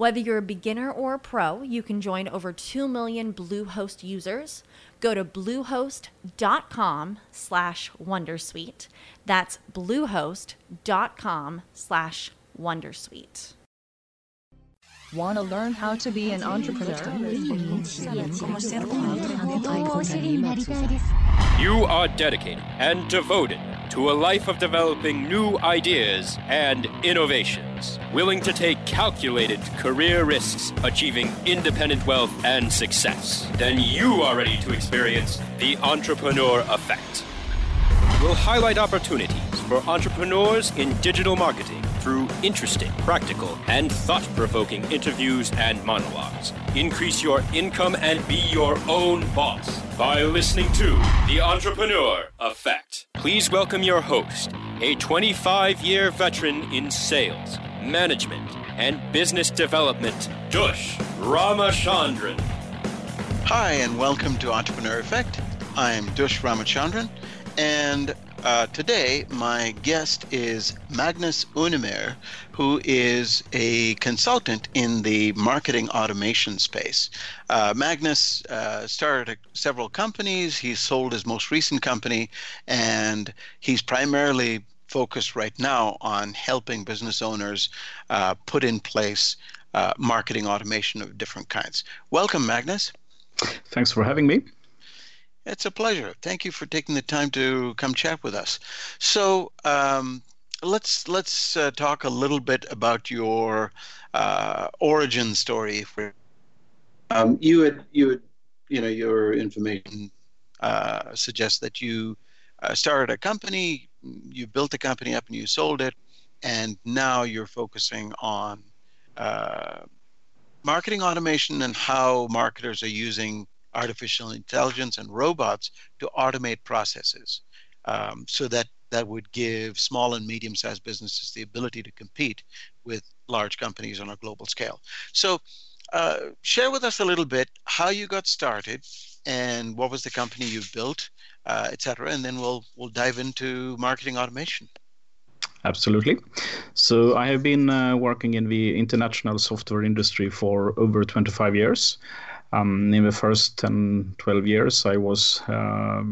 Whether you're a beginner or a pro, you can join over 2 million Bluehost users. Go to bluehost.com slash wondersuite. That's bluehost.com slash wondersuite. Want to learn how to be an entrepreneur? You are dedicated and devoted to a life of developing new ideas and innovations, willing to take calculated career risks, achieving independent wealth and success, then you are ready to experience the entrepreneur effect. We'll highlight opportunities for entrepreneurs in digital marketing through interesting, practical, and thought provoking interviews and monologues. Increase your income and be your own boss by listening to The Entrepreneur Effect. Please welcome your host, a 25 year veteran in sales, management, and business development, Dush Ramachandran. Hi, and welcome to Entrepreneur Effect. I'm Dush Ramachandran, and uh, today, my guest is Magnus Unemyr, who is a consultant in the marketing automation space. Uh, Magnus uh, started several companies. He sold his most recent company, and he's primarily focused right now on helping business owners uh, put in place uh, marketing automation of different kinds. Welcome, Magnus. Thanks for having me. It's a pleasure. Thank you for taking the time to come chat with us. So um, let's let's uh, talk a little bit about your uh, origin story. Um, you had you had you know your information uh, suggests that you uh, started a company, you built a company up, and you sold it, and now you're focusing on uh, marketing automation and how marketers are using artificial intelligence and robots to automate processes um, so that that would give small and medium sized businesses the ability to compete with large companies on a global scale. So, uh, share with us a little bit how you got started and what was the company you built, uh, et cetera, and then we'll we'll dive into marketing automation. Absolutely. So I have been uh, working in the international software industry for over 25 years. Um, in the first 10, 12 years, I was uh,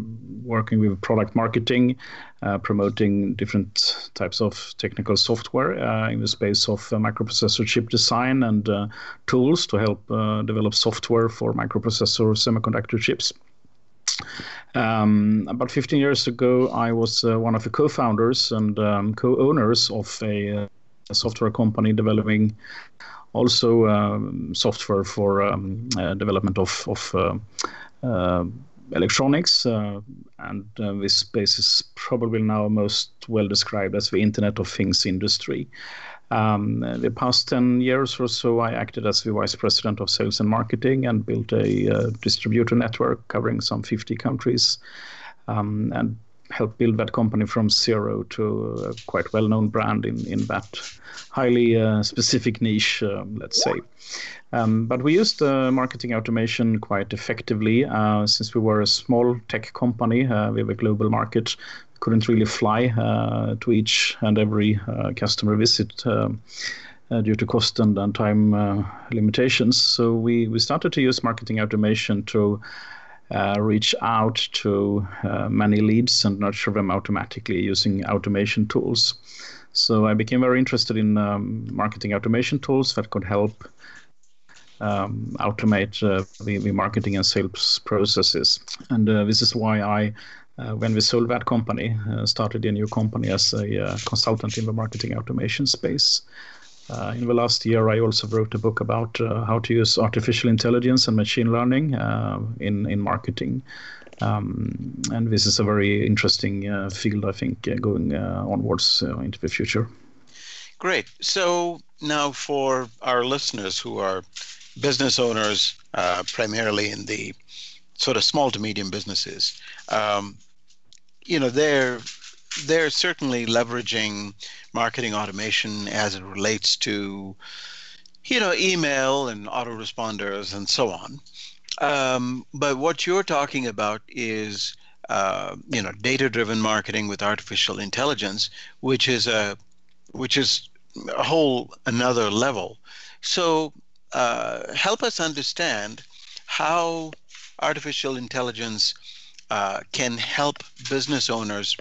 working with product marketing, uh, promoting different types of technical software uh, in the space of uh, microprocessor chip design and uh, tools to help uh, develop software for microprocessor semiconductor chips. Um, about 15 years ago, I was one of the co founders and um, co owners of a, a software company developing also um, software for um, uh, development of, of uh, uh, electronics, and this space is probably now most well described as the Internet of Things industry. Um, the past 10 years or so, I acted as the vice president of sales and marketing and built a uh, distributor network covering some 50 countries um, and helped build that company from zero to a quite well known brand in, in that highly uh, specific niche, uh, let's say. Um, but we used uh, marketing automation quite effectively uh, since we were a small tech company. Uh, we have a global market. Couldn't really fly uh, to each and every customer visit. Um, uh, due to cost and, and time uh, limitations. So we, we started to use marketing automation to uh, reach out to many leads and nurture them automatically using automation tools. So I became very interested in um, marketing automation tools that could help um, automate uh, the, the, marketing and sales processes. And uh, this is why I, uh, when we sold that company, uh, started a new company as a uh, consultant in the marketing automation space. Uh, in the last year, I also wrote a book about how to use artificial intelligence and machine learning in in marketing. Um, and this is a very interesting field, I think, going onwards into the future. Great. So now, for our listeners who are business owners, uh, primarily in the sort of small to medium businesses, um, you know, they're they're certainly leveraging marketing automation as it relates to, you know, email and autoresponders and so on. Um, but what you're talking about is, uh, you know, data-driven marketing with artificial intelligence, which is a, which is a whole another level. So uh, help us understand how artificial intelligence uh, can help business owners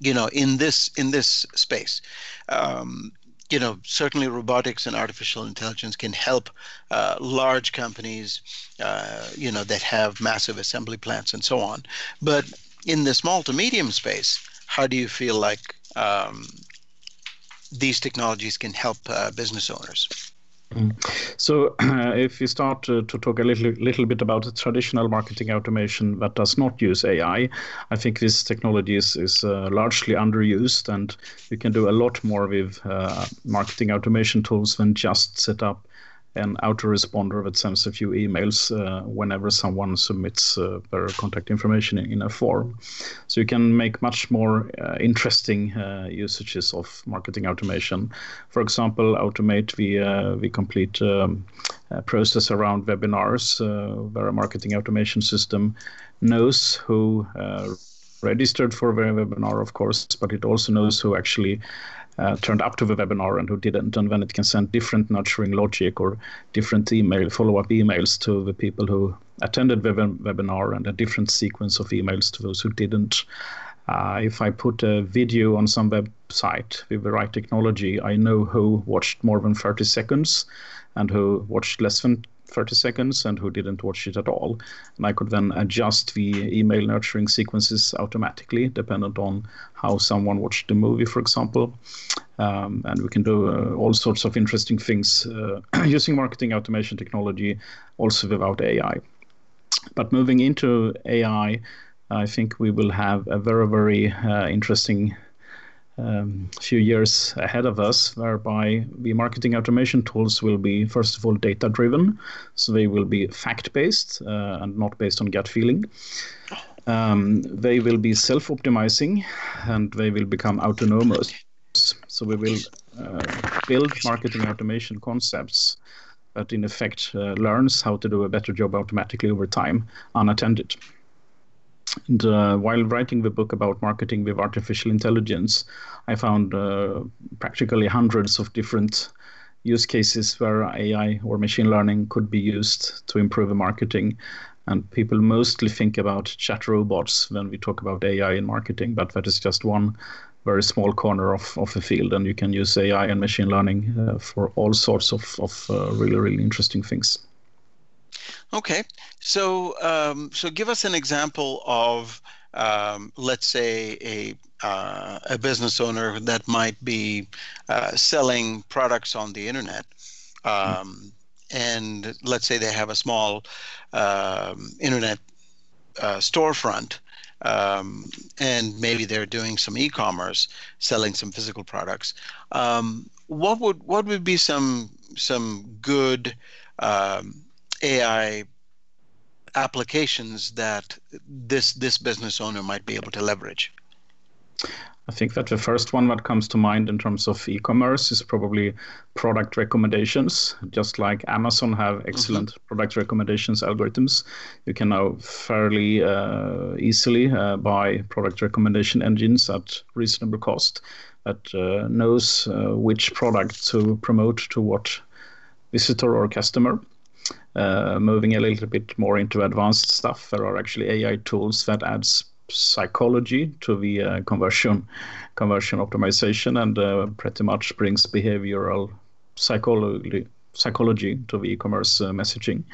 you know in this in this space um, you know certainly robotics and artificial intelligence can help uh, large companies uh, you know that have massive assembly plants and so on but in the small to medium space how do you feel like um, these technologies can help uh, business owners. So, uh, if we start to, to, talk a little little bit about traditional marketing automation that does not use AI, I think this technology is, is uh, largely underused, and you can do a lot more with uh, marketing automation tools than just set up an autoresponder that sends a few emails uh, whenever someone submits uh, their contact information in, in, a form. So you can make much more uh, interesting uh, usages of marketing automation. For example, automate the uh, the complete um, uh, process around webinars, where a marketing automation system knows who registered for the webinar, of course, but it also knows who actually uh, turned up to the webinar and who didn't, and then it can send different nurturing logic or different email follow-up emails to the people who attended the webinar and a different sequence of emails to those who didn't. Uh, if I put a video on some website with the right technology, I know who watched more than 30 seconds and who watched less than 30 seconds and who didn't watch it at all. And I could then adjust the email nurturing sequences automatically, dependent on how someone watched the movie, for example. Um, and we can do uh, all sorts of interesting things uh, using marketing automation technology, also without AI. But moving into AI, I think we will have a very, very uh, interesting um, few years ahead of us, whereby the marketing automation tools will be, first of all, data driven. So they will be fact based uh, and not based on gut feeling. Um, they will be self optimizing and they will become autonomous. So we will uh, build marketing automation concepts that, in effect, uh, learns how to do a better job automatically over time, unattended. And uh, while writing the book about marketing with artificial intelligence, I found uh, practically hundreds of different use cases where AI or machine learning could be used to improve marketing. And people mostly think about chat robots when we talk about AI in marketing, but that is just one very small corner of, of the field. And you can use AI and machine learning uh, for all sorts of, of uh, really, really interesting things. Okay, so um, so give us an example of um, let's say a uh, a business owner that might be uh, selling products on the internet, um, and let's say they have a small um, internet uh, storefront. um, and maybe they're doing some e-commerce, selling some physical products. Um, what would what would be some some good um, AI applications that this this business owner might be able to leverage? I think that the first one that comes to mind in terms of e-commerce is probably product recommendations. Just like Amazon have mm-hmm. excellent mm-hmm. product recommendations algorithms, you can now fairly uh, easily uh, buy product recommendation engines at reasonable cost that uh, knows uh, which product to promote to what visitor or customer. Uh, moving a little bit more into advanced stuff, there are actually AI tools that adds psychology to the uh, conversion conversion optimization and uh, pretty much brings behavioral psychology psychology to the e-commerce uh, messaging.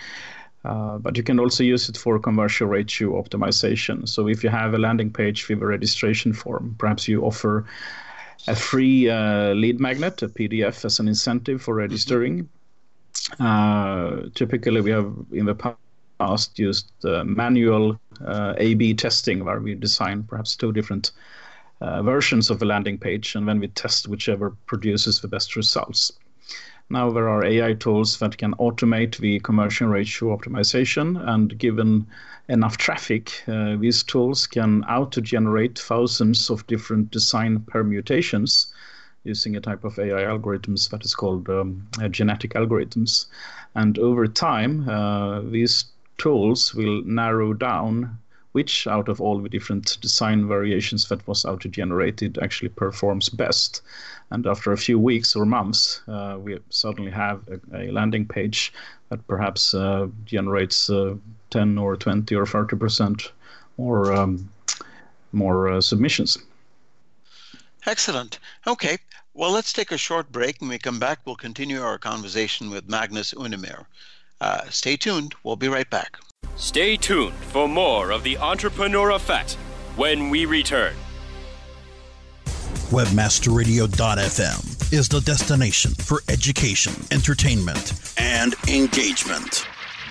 Uh, but you can also use it for conversion ratio optimization. So if you have a landing page with a registration form, perhaps you offer a free uh, lead magnet, a PDF, as an incentive for registering. Uh, typically, we have in the past used uh, manual uh, A/B testing, where we design perhaps two different uh, versions of the landing page, and then we test whichever produces the best results. Now there are AI tools that can automate the conversion ratio optimization, and given enough traffic, uh, these tools can auto-generate thousands of different design permutations using a type of AI algorithms that is called um, genetic algorithms. And over time, uh, these tools will narrow down which out of all the different design variations that was auto-generated actually performs best. And after a few weeks or months, uh, we suddenly have a, a, landing page that perhaps uh, generates uh, 10 or 20 or 30 percent more um, more uh, submissions. Excellent. Okay. Well, let's take a short break. When we come back, we'll continue our conversation with Magnus Unemyr. Uh, stay tuned. We'll be right back. Stay tuned for more of the Entrepreneur Effect when we return. Webmasterradio.fm is the destination for education, entertainment, and engagement.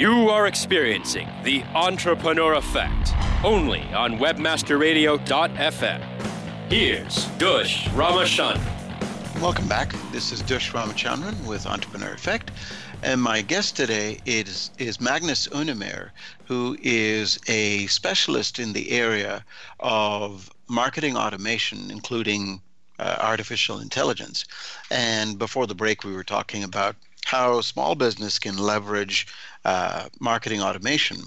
You are experiencing the Entrepreneur Effect only on WebmasterRadio.fm. Here's Dush Ramachandran. Welcome back. This is Dush Ramachandran with Entrepreneur Effect. And my guest today is, is Magnus Unemyr, who is a specialist in the area of marketing automation, including uh, artificial intelligence. And before the break, we were talking about how small business can leverage uh, marketing automation.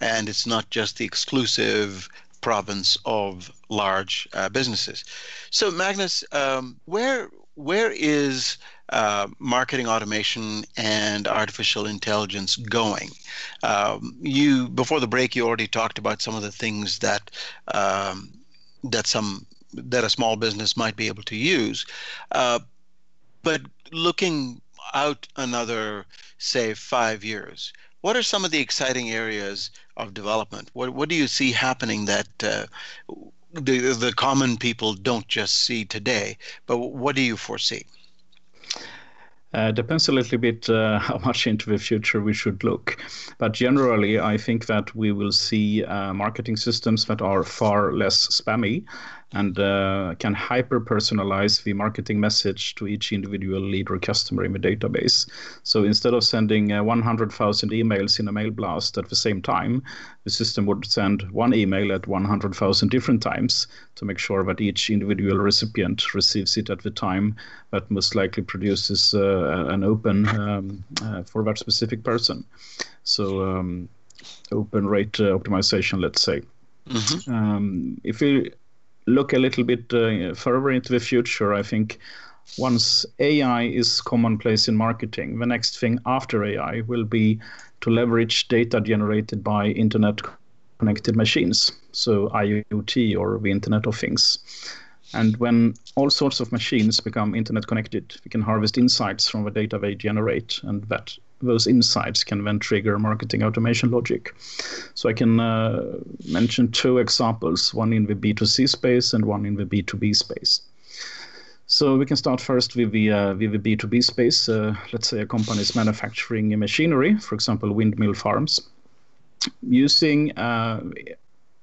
And it's not just the exclusive province of large uh, businesses. So, Magnus, um, where where is uh, marketing automation and artificial intelligence going? Um, you before the break, you already talked about some of the things that um, that some that a small business might be able to use. Uh, but looking out another, say, five years, what are some of the exciting areas of development? What what do you see happening that uh, the the common people don't just see today, but what do you foresee? Uh, depends a little bit uh, how much into the future we should look. But generally, I think that we will see uh, marketing systems that are far less spammy and uh, can hyper personalize the marketing message to each individual lead or customer in the database. So instead of sending uh, 100,000 emails in a mail blast at the same time, the system would send one email at 100,000 different times to make sure that each individual recipient receives it at the time that most likely produces uh, an open um, uh, for that specific person. So um, open rate uh, optimization, let's say. Mm-hmm. Um, if we look a little bit uh, further into the future, I think once AI is commonplace in marketing, the next thing after AI will be to leverage data generated by internet connected machines, so IoT or the Internet of Things. And when all sorts of machines become internet connected, we can harvest insights from the data they generate, and that those insights can then trigger marketing automation logic. So I can uh, mention two examples, one in the B2C space and one in the B2B space. So we can start first with the, uh, with the B2B space. Uh, let's say a company is manufacturing machinery, for example, windmill farms. Using uh,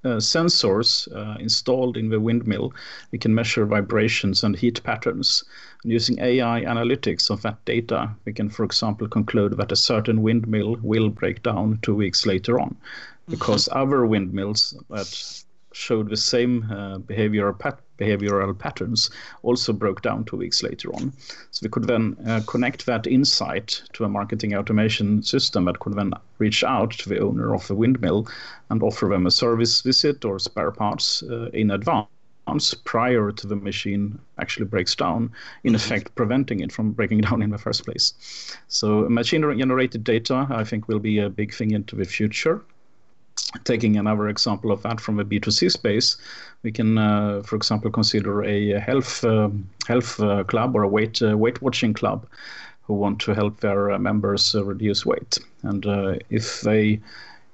uh, sensors uh, installed in the windmill, we can measure vibrations and heat patterns. Using AI analytics of that data, we can, for example, conclude that a certain windmill will break down two weeks later on, because mm-hmm. other windmills that showed the same uh, behavioral, pat- behavioral patterns also broke down two weeks later on. So we could then uh, connect that insight to a marketing automation system that could then reach out to the owner of the windmill and offer them a service visit or spare parts uh, in advance prior to the machine actually breaks down, in effect preventing it from breaking down in the first place. So machine generated data, I think, will be a big thing into the future taking another example of that from the B2C space, we can, uh, for example, consider a health uh, health uh, club or a weight uh, weight watching club who want to help their uh, members uh, reduce weight. And if they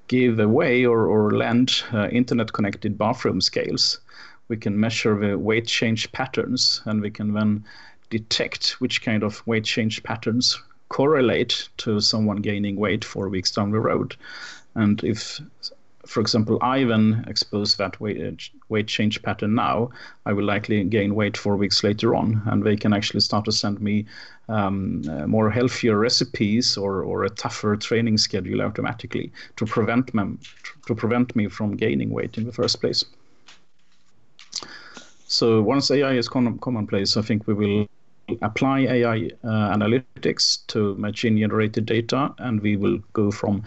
give away or, or lend internet connected bathroom scales, we can measure the weight change patterns and we can then detect which kind of weight change patterns correlate to someone gaining weight four weeks down the road. And if, for example, I then expose that weight, weight change pattern now, I will likely gain weight four weeks later on, and they can actually start to send me um, uh, more healthier recipes or, or a tougher training schedule automatically to prevent me to prevent me from gaining weight in the first place. So once AI is com- commonplace, I think we will apply AI uh, analytics to machine generated data, and we will go from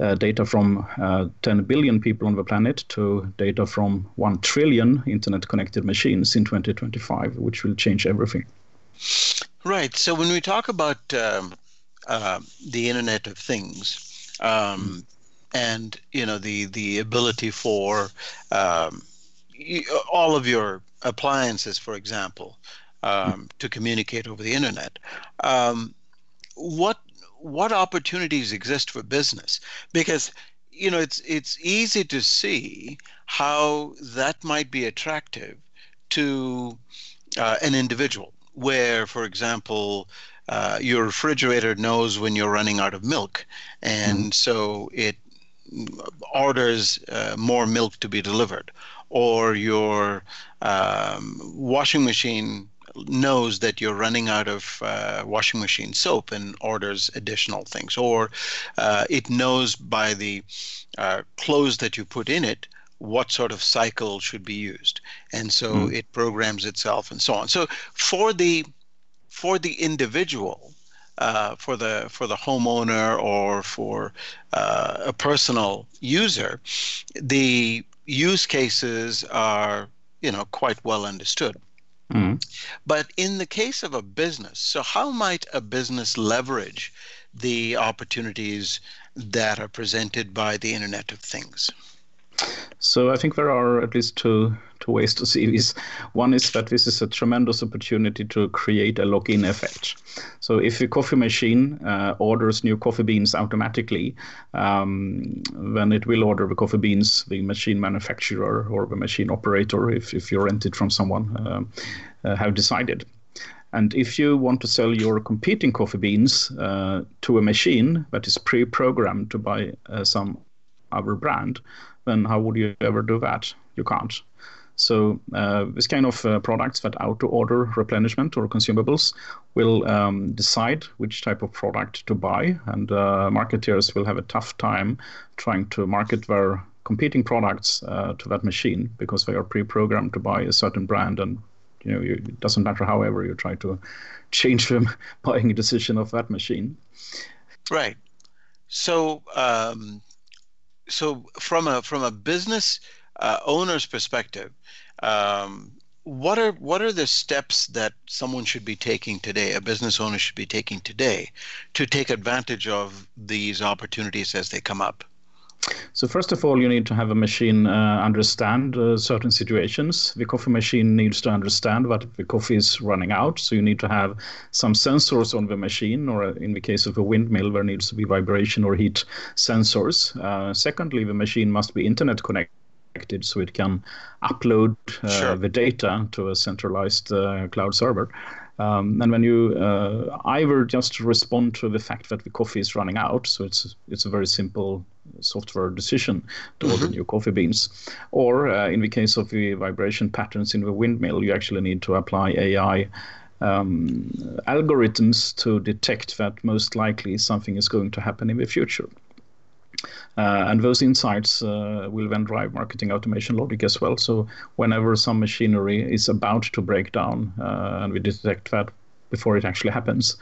uh, data from uh, 10 billion people on the planet to data from 1 trillion internet connected machines in 2025, which will change everything. Right. So when we talk about um, uh, the Internet of Things, um, and you know the the ability for um, all of your appliances, for example, mm. to communicate over the internet, um, what what opportunities exist for business because you know it's it's easy to see how that might be attractive to uh, an individual where for example uh, your refrigerator knows when you're running out of milk and mm so it orders uh, more milk to be delivered or your um, washing machine knows that you're running out of uh, washing machine soap and orders additional things, or uh, it knows by the uh, clothes that you put in it what sort of cycle should be used, and so mm. it programs itself and so on. So for the for the individual, uh, for the for the homeowner or for uh, a personal user, the use cases are you know quite well understood. Mm-hmm. But in the case of a business, so how might a business leverage the opportunities that are presented by the Internet of Things? So I think there are at least two two ways to see this. One is that this is a tremendous opportunity to create a lock-in effect. So if a coffee machine uh, orders new coffee beans automatically, um, then it will order the coffee beans the machine manufacturer or the machine operator, if, if you rent it from someone, uh, uh, have decided. And if you want to sell your competing coffee beans uh, to a machine that is pre-programmed to buy uh, some other brand, then how would you ever do that? You can't. So uh, this kind of uh, products that auto-order replenishment or consumables will um, decide which type of product to buy, and uh, marketeers will have a tough time trying to market their competing products uh, to that machine because they are pre-programmed to buy a certain brand, and you know you, it doesn't matter however you try to change them buying decision of that machine. Right. So um, so from a from a business uh, owner's perspective, um, what are what are the steps that someone should be taking today, a business owner should be taking today, to take advantage of these opportunities as they come up? So first of all, you need to have a machine uh, understand uh, certain situations. The coffee machine needs to understand that the coffee is running out. So you need to have some sensors on the machine, or uh, in the case of a windmill, there needs to be vibration or heat sensors. Uh, secondly, the machine must be internet connected connected so it can upload uh, sure. the data to a centralized uh, cloud server. Um, and when you uh, either just respond to the fact that the coffee is running out, so it's it's a very simple software decision to mm-hmm. order new coffee beans, or uh, in the case of the vibration patterns in the windmill, you actually need to apply AI. Um, algorithms to detect that most likely something is going to happen in the future. Uh, and those insights uh, will then drive marketing automation logic as well. So whenever some machinery is about to break down uh, and we detect that before it actually happens,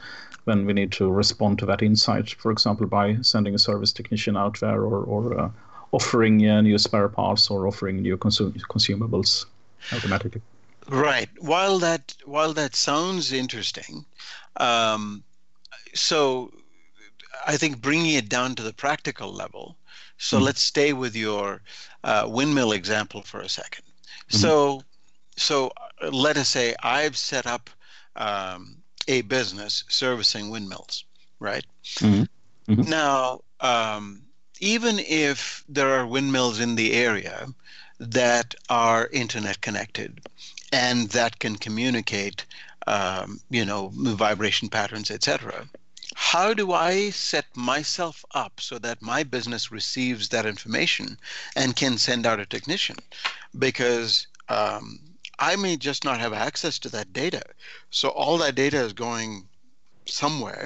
then we need to respond to that insight, for example, by sending a service technician out there or, or uh, offering uh, new spare parts or offering new consum- consumables automatically. Right. While that while that sounds interesting, um, so I think bringing it down to the practical level. So mm let's stay with your uh, windmill example for a 2nd mm-hmm. So, so uh, let us say I've set up um, a business servicing windmills, right? Mm-hmm. Mm-hmm. Now, um, even if there are windmills in the area that are internet connected and that can communicate, um, you know, vibration patterns, etc how do I set myself up so that my business receives that information and can send out a technician? Because um, I may just not have access to that data. So all that data is going somewhere.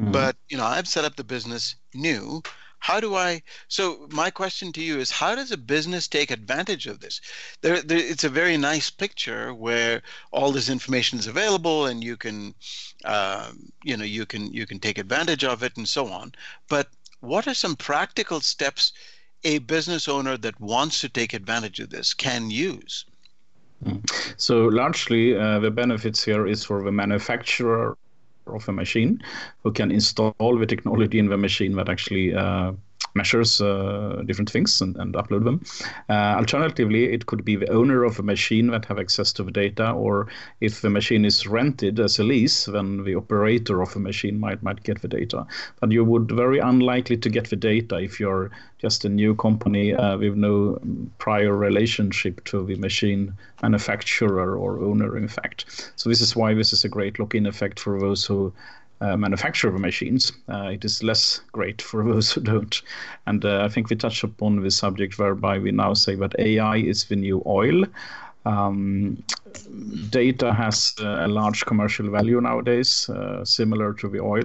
Mm-hmm. But you know, I've set up the business new how do i so my question to you is how does a business take advantage of this? There, there, it's a very nice picture where all this information is available and you can uh, you know you can you can take advantage of it and so on. But what are some practical steps a business owner that wants to take advantage of this can use? Hmm. so largely uh, the benefits here is for the manufacturer of a machine who can install the technology in the machine that actually uh, measures uh, different things and, and upload them. Uh, alternatively, it could be the owner of a machine that have access to the data, or if the machine is rented as a lease, then the operator of a machine might might get the data. But you would very unlikely to get the data if you're just a new company uh, with no prior relationship to the machine manufacturer or owner, in fact. So this is why this is a great lock-in effect for those who uh, manufacture of machines. Uh, it is less great for those who don't. And uh, I think we touched upon this subject whereby we now say that AI is the new oil. Um, data has a large commercial value nowadays, uh, similar to the oil.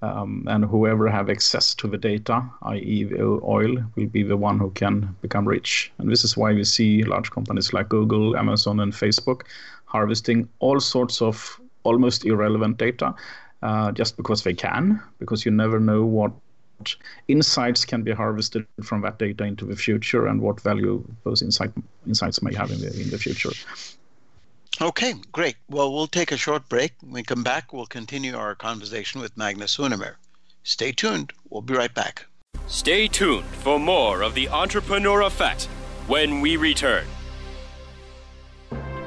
Um, and whoever have access to the data, i.e., the oil, will be the one who can become rich. And this is why we see large companies like Google, Amazon, and Facebook harvesting all sorts of almost irrelevant data uh, just because they can, because you never know what insights can be harvested from that data into the future and what value those insight, insights may have in the, in the future. Okay, great. Well, we'll take a short break. When we come back, we'll continue our conversation with Magnus Hunemer. Stay tuned. We'll be right back. Stay tuned for more of the Entrepreneur Effect when we return.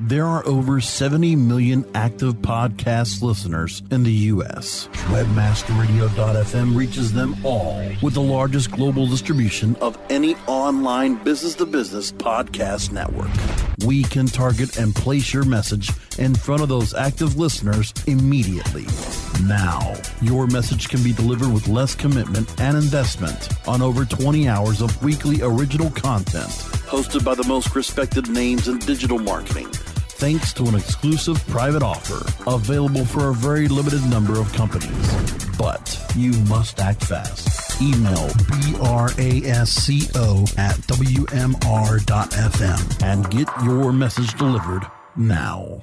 There are over 70 million active podcast listeners in the U.S. Webmasterradio.fm reaches them all with the largest global distribution of any online business to business podcast network. We can target and place your message in front of those active listeners immediately. Now, your message can be delivered with less commitment and investment on over 20 hours of weekly original content hosted by the most respected names in digital marketing thanks to an exclusive private offer available for a very limited number of companies. But you must act fast. Email brasco at wmr.fm and get your message delivered now.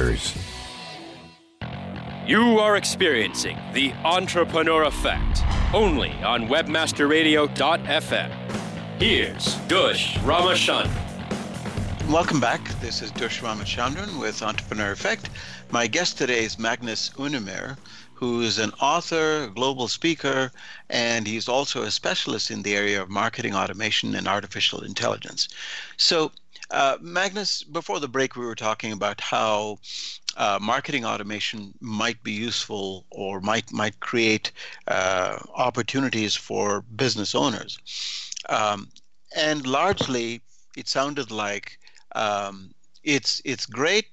You are experiencing the entrepreneur effect only on webmasterradio.fm. Here's Dush Ramachandran. Welcome back. This is Dush Ramachandran with Entrepreneur Effect. My guest today is Magnus Unemyr, who is an author, global speaker, and he's also a specialist in the area of marketing automation and artificial intelligence. So, uh, Magnus, before the break, we were talking about how uh, marketing automation might be useful or might might create uh, opportunities for business owners, um, and largely it sounded like um, it's it's great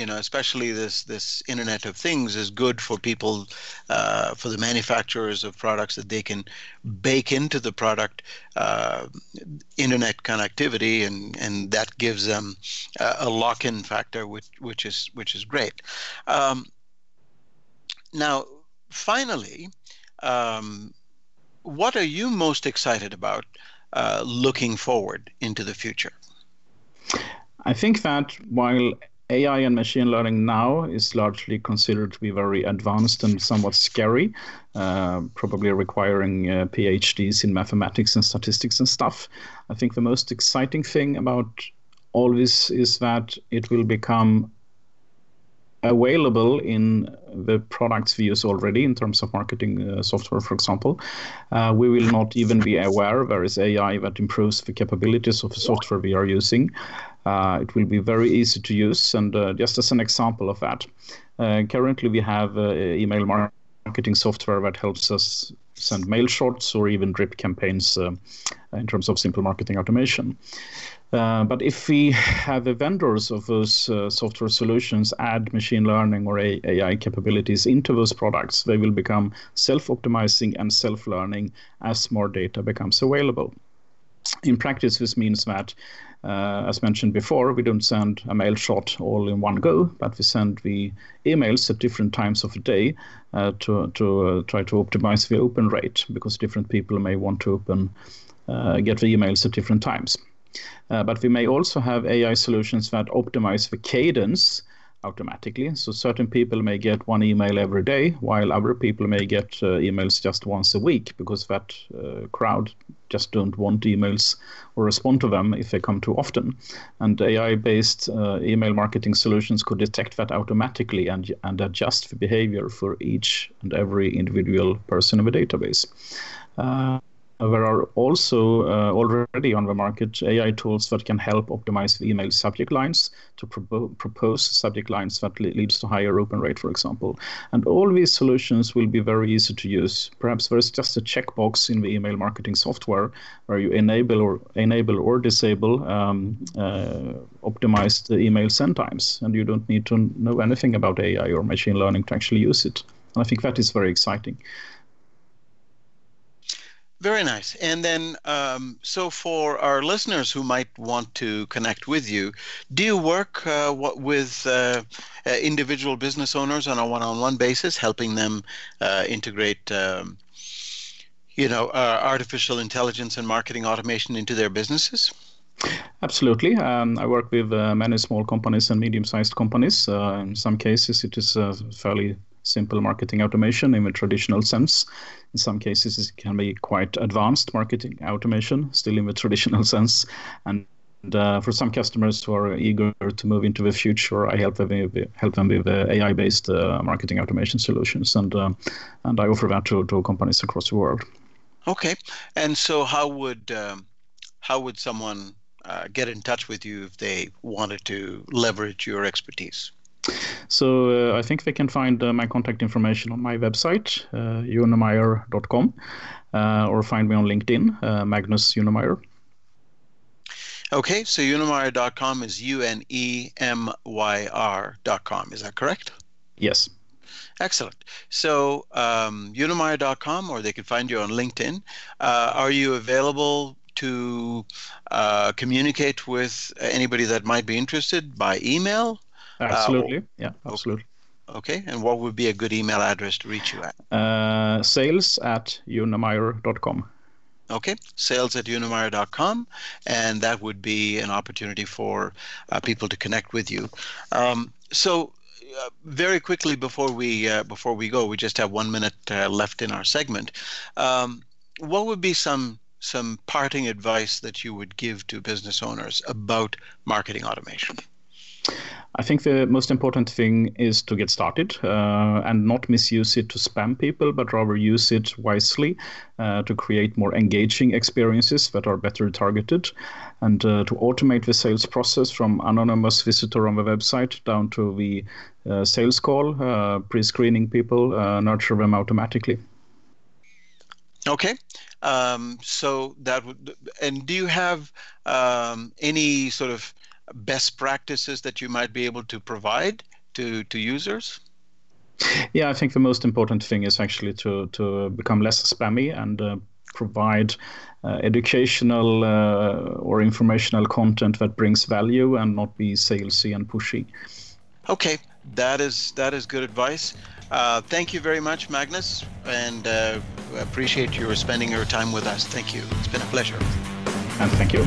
you know, especially this this Internet of Things is good for people, uh, for the manufacturers of products that they can bake into the product uh, internet connectivity, and and that gives them a lock-in factor, which which is which is great. Um, now, finally, um, what are you most excited about uh, looking forward into the future? I think that while AI and machine learning now is largely considered to be very advanced and somewhat scary, uh, probably requiring uh, PhDs in mathematics and statistics and stuff. I think the most exciting thing about all this is that it will become available in the products we use already in terms of marketing uh, software, for example. Uh, we will not even be aware there is AI that improves the capabilities of the software we are using. Uh, it will be very easy to use. And uh, just as an example of that, uh, currently we have email marketing software that helps us send mail shots or even drip campaigns in terms of simple marketing automation. Uh, but if we have the vendors of those uh, software solutions add machine learning or AI capabilities into those products, they will become self-optimizing and self-learning as more data becomes available. In practice, this means that uh, as mentioned before, we don't send a mail shot all in one go, but we send the emails at different times of the day uh, to, to uh, try to optimize the open rate because different people may want to open uh, get the emails at different times. Uh, but we may also have AI solutions that optimize the cadence automatically. So certain people may get one email every day, while other people may get uh, emails just once a week because that uh, crowd just don't want emails or respond to them if they come too often. And AI-based uh, email marketing solutions could detect that automatically and and adjust the behavior for each and every individual person in the database. There are also uh, already on the market AI tools that can help optimize the email subject lines to pro- propose subject lines that le- leads to higher open rate, for example. And all these solutions will be very easy to use. Perhaps there's just a checkbox in the email marketing software where you enable or enable or disable um, uh, optimized email send times, and you don't need to know anything about AI or machine learning to actually use it. And I think that is very exciting. Very nice. And then, um, so for our listeners who might want to connect with you, do you work uh, with uh, uh, individual business owners on a one-on-one basis, helping them uh, integrate, um, you know, uh, artificial intelligence and marketing automation into their businesses? Absolutely. Um, I work with uh, many small companies and medium-sized companies. in some cases, it is fairly simple marketing automation in a traditional sense. In some cases, it can be quite advanced marketing automation, still in the traditional sense. And uh, for some customers who are eager to move into the future, I help them with, help them with uh, AI-based uh, marketing automation solutions, and uh, and I offer that to, to companies across the world. Okay, and so how would um, how would someone uh, get in touch with you if they wanted to leverage your expertise? So uh, I think they can find uh, my contact information on my website, uh, unemyr.com, uh, or find me on LinkedIn, uh, Magnus Unemyr. Okay, so unemyr.com is U N E M Y R.com. Is that correct? Yes. Excellent. So um, unemyr.com, or they can find you on LinkedIn. Uh, are you available to uh, communicate with anybody that might be interested by email? Absolutely. Uh, yeah, absolutely. Okay. And what would be a good email address to reach you at? Uh, sales at unemyr.com. Okay, sales at unemyr.com, and that would be an opportunity for uh, people to connect with you. Um, so, uh, very quickly before we uh, before we go, we just have one minute uh, left in our segment. Um, what would be some some parting advice that you would give to business owners about marketing automation? I think the most important thing is to get started uh, and not misuse it to spam people, but rather use it wisely uh, to create more engaging experiences that are better targeted and uh, to automate the sales process from anonymous visitor on the website down to the uh, sales call, uh, pre screening people, uh, nurture them automatically. Okay. Um, so that would, and do you have um, any sort of best practices that you might be able to provide to, to users? Yeah, I think the most important thing is actually to, to become less spammy and uh, provide uh, educational uh, or informational content that brings value and not be salesy and pushy. Okay, that is that is good advice. Uh, thank you very much, Magnus, and uh, appreciate your spending your time with us. Thank you. It's been a pleasure. And thank you.